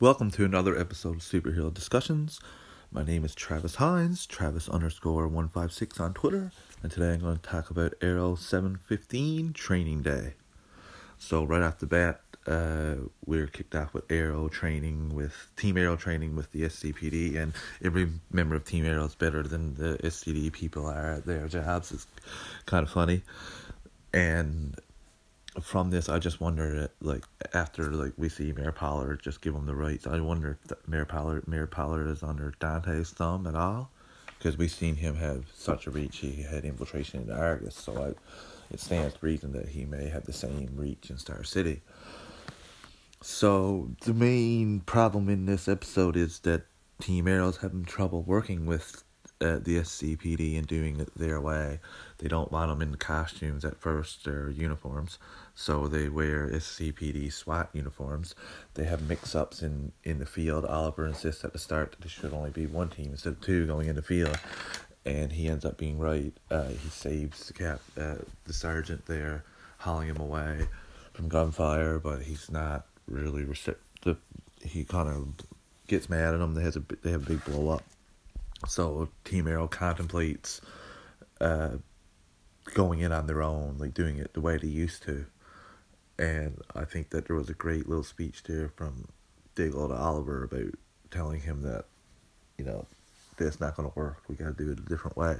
Welcome to another episode of Superhero Discussions. My name is Travis Hines, Travis underscore 156 on Twitter, and today I'm going to talk about Arrow 715 Training Day. So, right off the bat, uh, we're kicked off with Arrow training, with Team Arrow training with the SCPD, and every member of Team Arrow is better than the SCD people are at their jobs. It's kind of funny. And from this, I just wonder, like after like we see Mayor Pollard just give him the rights, I wonder if Mayor Pollard, Mayor Pollard is under Dante's thumb at all, because we've seen him have such a reach. He had infiltration into Argus, so I, it stands to reason that he may have the same reach in Star City. So the main problem in this episode is that Team Arrow's having trouble working with uh, the SCPD and doing it their way. They don't want them in costumes at first, their uniforms, so they wear SCPD SWAT uniforms. They have mix ups in, in the field. Oliver insists at the start that there should only be one team instead of two going in the field, and he ends up being right. Uh, he saves the cap, uh, the sergeant there, hauling him away from gunfire, but he's not really receptive. He kind of gets mad at him. They has a they have a big blow up so Team Arrow contemplates uh, going in on their own, like doing it the way they used to. And I think that there was a great little speech there from Diggle to Oliver about telling him that, you know, that's not going to work. We got to do it a different way.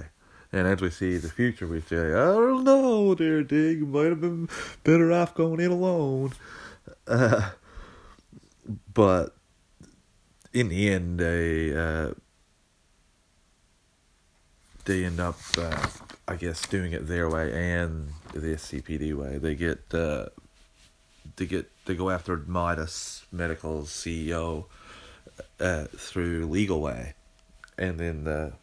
And as we see the future, we say, I don't know, dear Dig, might have been better off going in alone. Uh, but in the end, they. Uh, they end up, uh, I guess, doing it their way and the SCPD way. They get, uh, they get, they go after Midas Medical's CEO uh, through legal way, and then the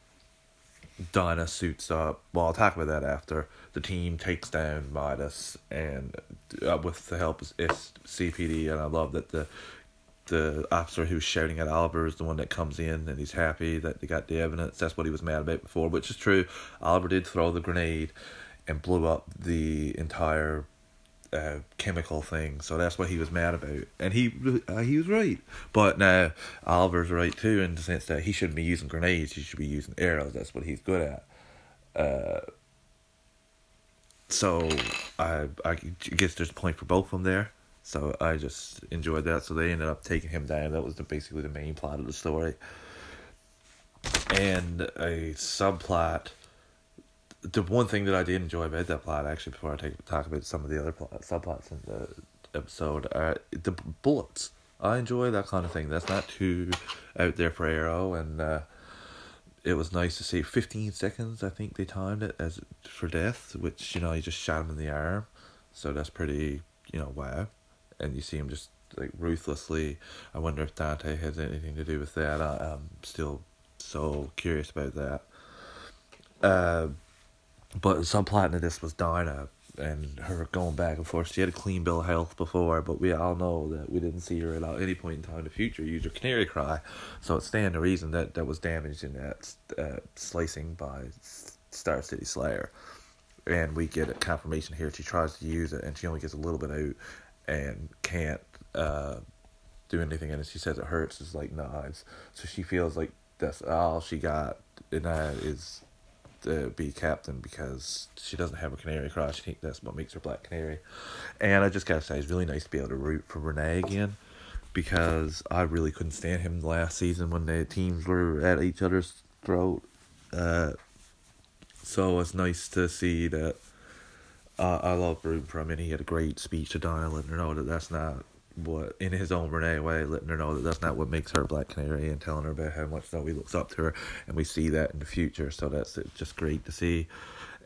Dinah suits up. Well, I'll talk about that after the team takes down Midas and uh, with the help of SCPD. And I love that the the officer who's shouting at Oliver is the one that comes in and he's happy that they got the evidence. That's what he was mad about before, which is true. Oliver did throw the grenade and blew up the entire uh, chemical thing, so that's what he was mad about, and he uh, he was right. But now Oliver's right too in the sense that he shouldn't be using grenades; he should be using arrows. That's what he's good at. Uh, so I I guess there's a point for both of them there. So I just enjoyed that. So they ended up taking him down. That was the, basically the main plot of the story. And a subplot. The one thing that I did enjoy about that plot, actually, before I take talk about some of the other plot, subplots in the episode, are the bullets. I enjoy that kind of thing. That's not too out there for Arrow, and uh, it was nice to see. Fifteen seconds, I think they timed it as for death, which you know you just shot him in the arm, so that's pretty you know wow and you see him just like ruthlessly. I wonder if Dante has anything to do with that. I, am still so curious about that. Uh, but subplot of this was Dinah and her going back and forth. She had a clean bill of health before, but we all know that we didn't see her at any point in time in the future use her canary cry. So it's stand to reason that that was damaged in that uh, slicing by Star City Slayer. And we get a confirmation here. She tries to use it, and she only gets a little bit out, and can't uh, do anything and she says it hurts it's like knives so she feels like that's all she got and that is to be captain because she doesn't have a canary cry she thinks that's what makes her black canary. And i just gotta say it's really nice to be able to root for renee again because i really couldn't stand him last season when the teams were at each other's throat uh, so it's nice to see that uh, I love for him, and he had a great speech to Dinah, letting her know that that's not what, in his own Renee way, letting her know that that's not what makes her Black Canary, and telling her about how much so he looks up to her, and we see that in the future. So that's just great to see.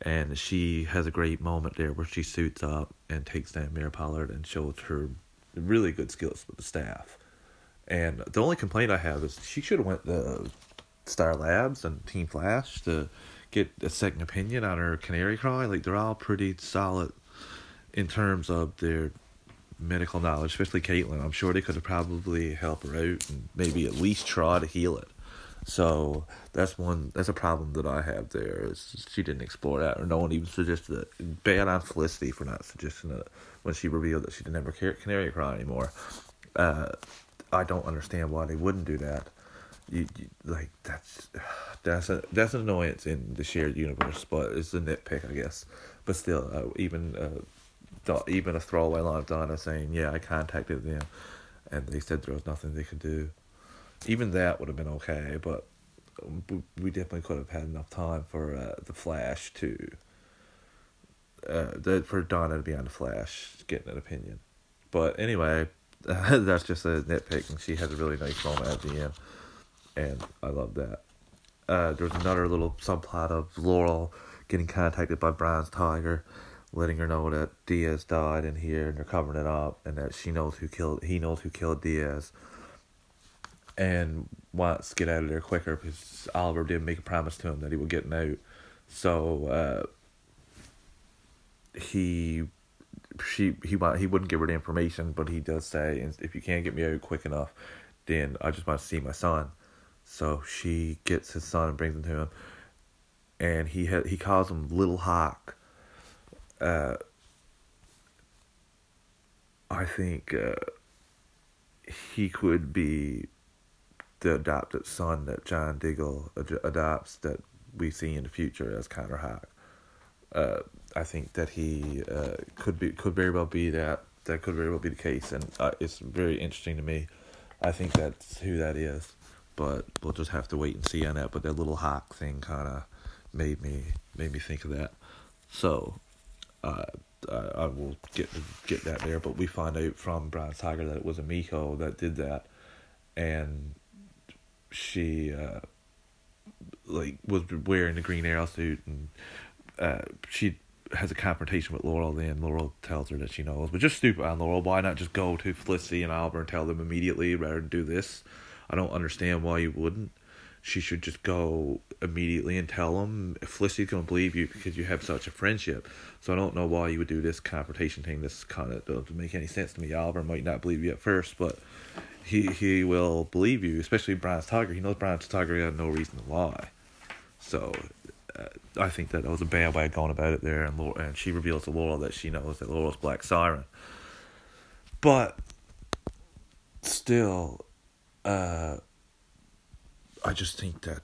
And she has a great moment there where she suits up and takes down Mayor Pollard and shows her really good skills with the staff. And the only complaint I have is she should have went to Star Labs and Team Flash to get a second opinion on her canary cry. Like they're all pretty solid in terms of their medical knowledge, especially Caitlin. I'm sure they could have probably helped her out and maybe at least try to heal it. So that's one that's a problem that I have there. Is she didn't explore that, or no one even suggested it. Bad on Felicity for not suggesting it when she revealed that she didn't have her canary cry anymore. Uh, I don't understand why they wouldn't do that. You, you like that's that's a that's an annoyance in the shared universe, but it's a nitpick, I guess. But still, uh, even uh, even a throwaway line of Dinah saying, "Yeah, I contacted them, and they said there was nothing they could do." Even that would have been okay, but we definitely could have had enough time for uh, the Flash to uh, the, for Dinah to be on the Flash, getting an opinion. But anyway, that's just a nitpick, and she has a really nice moment at the end, and I love that. Uh, there's another little subplot of Laurel getting contacted by Bronze Tiger, letting her know that Diaz died in here, and they're covering it up, and that she knows who killed he knows who killed Diaz, and wants to get out of there quicker because Oliver did make a promise to him that he would get out. So uh, he she he he wouldn't give her the information, but he does say, if you can't get me out quick enough, then I just want to see my son. So she gets his son and brings him to him, and he ha- he calls him Little Hawk. Uh, I think uh, he could be the adopted son that John Diggle ad- adopts that we see in the future as Connor Hawke. Uh, I think that he uh, could be could very well be that that could very well be the case, and uh, it's very interesting to me. I think that's who that is, but we'll just have to wait and see on that. But that little hawk thing kind of made me made me think of that. So, uh, I will get get that there. But we find out from Bronze Tiger that it was Emiko that did that, and she uh, like was wearing the green arrow suit, and uh, she has a confrontation with Laurel. Then Laurel tells her that she knows, but just stupid on Laurel. Why not just go to Felicity and Oliver and tell them immediately rather than do this? I don't understand why you wouldn't. She should just go immediately and tell them. Felicity's gonna believe you because you have such a friendship. So I don't know why you would do this confrontation thing. This kind of doesn't make any sense to me. Oliver might not believe you at first, but he he will believe you, especially Bronze Tiger. He knows Bronze Tiger had no reason to lie. So uh, I think that, that was a bad way of going about it there, and Laurel, and she reveals to Laurel that she knows that Laurel's Black Siren. But still, uh, I just think that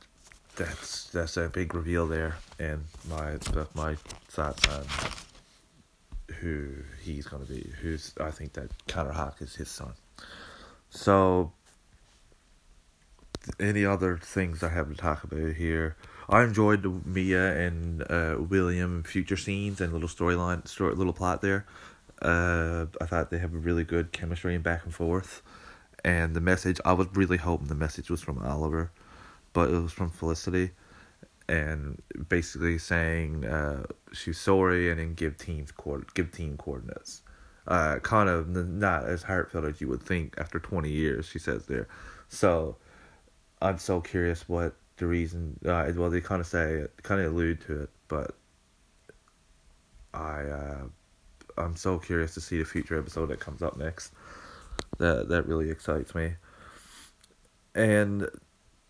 that's that's a big reveal there, and my that's my thoughts on who he's to be. Who's I think that Connor Hawke is his son. So, any other things I have to talk about here? I enjoyed the Mia and uh, William future scenes and little storyline, story, little plot there. Uh, I thought they have a really good chemistry and back and forth. And the message, I was really hoping the message was from Oliver, but it was from Felicity, and basically saying uh, she's sorry and then give teams give team coordinates. Uh, kind of not as heartfelt as you would think after twenty years. She says there, so I'm so curious what the reason. Uh, well, they kind of say it, kind of allude to it, but I uh, I'm so curious to see the future episode that comes up next. That that really excites me. And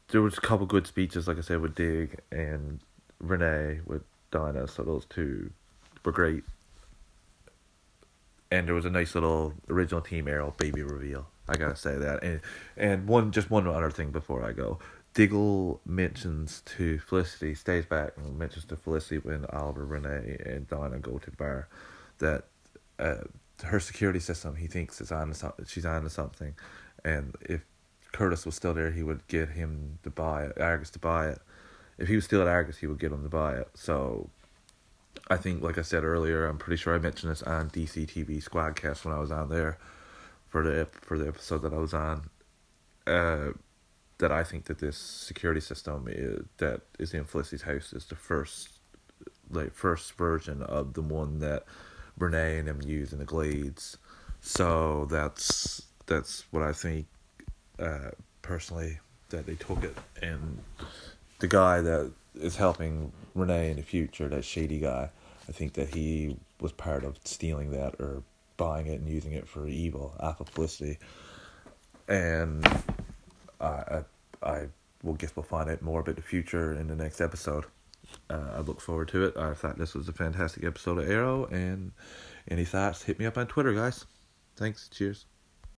there was a couple good speeches, like I said, with Dig and Renee with Dinah. So those two were great. And there was a nice little original Team Arrow baby reveal. I gotta say that. And and one just one other thing before I go. Diggle mentions to Felicity, stays back and mentions to Felicity when Oliver, Renee, and Dinah go to the bar that uh, her security system he thinks is on to, she's on to something, and if Curtis was still there, he would get him to buy it, Argus to buy it. If he was still at Argus, he would get him to buy it. So, I think, like I said earlier, I'm pretty sure I mentioned this on DC TV Squadcast when I was on there for the for the episode that I was on. Uh, that I think that this security system is, that is in Felicity's house is the first, like first version of the one that Renee and them use in the Glades. So that's that's what I think uh, personally that they took it and the guy that is helping Renee in the future, that shady guy, I think that he was part of stealing that or buying it and using it for evil, Alpha Felicity. And I, I will guess we'll find out more about the future in the next episode. Uh, I look forward to it. I thought this was a fantastic episode of Arrow, and any thoughts, hit me up on Twitter, guys. Thanks. Cheers.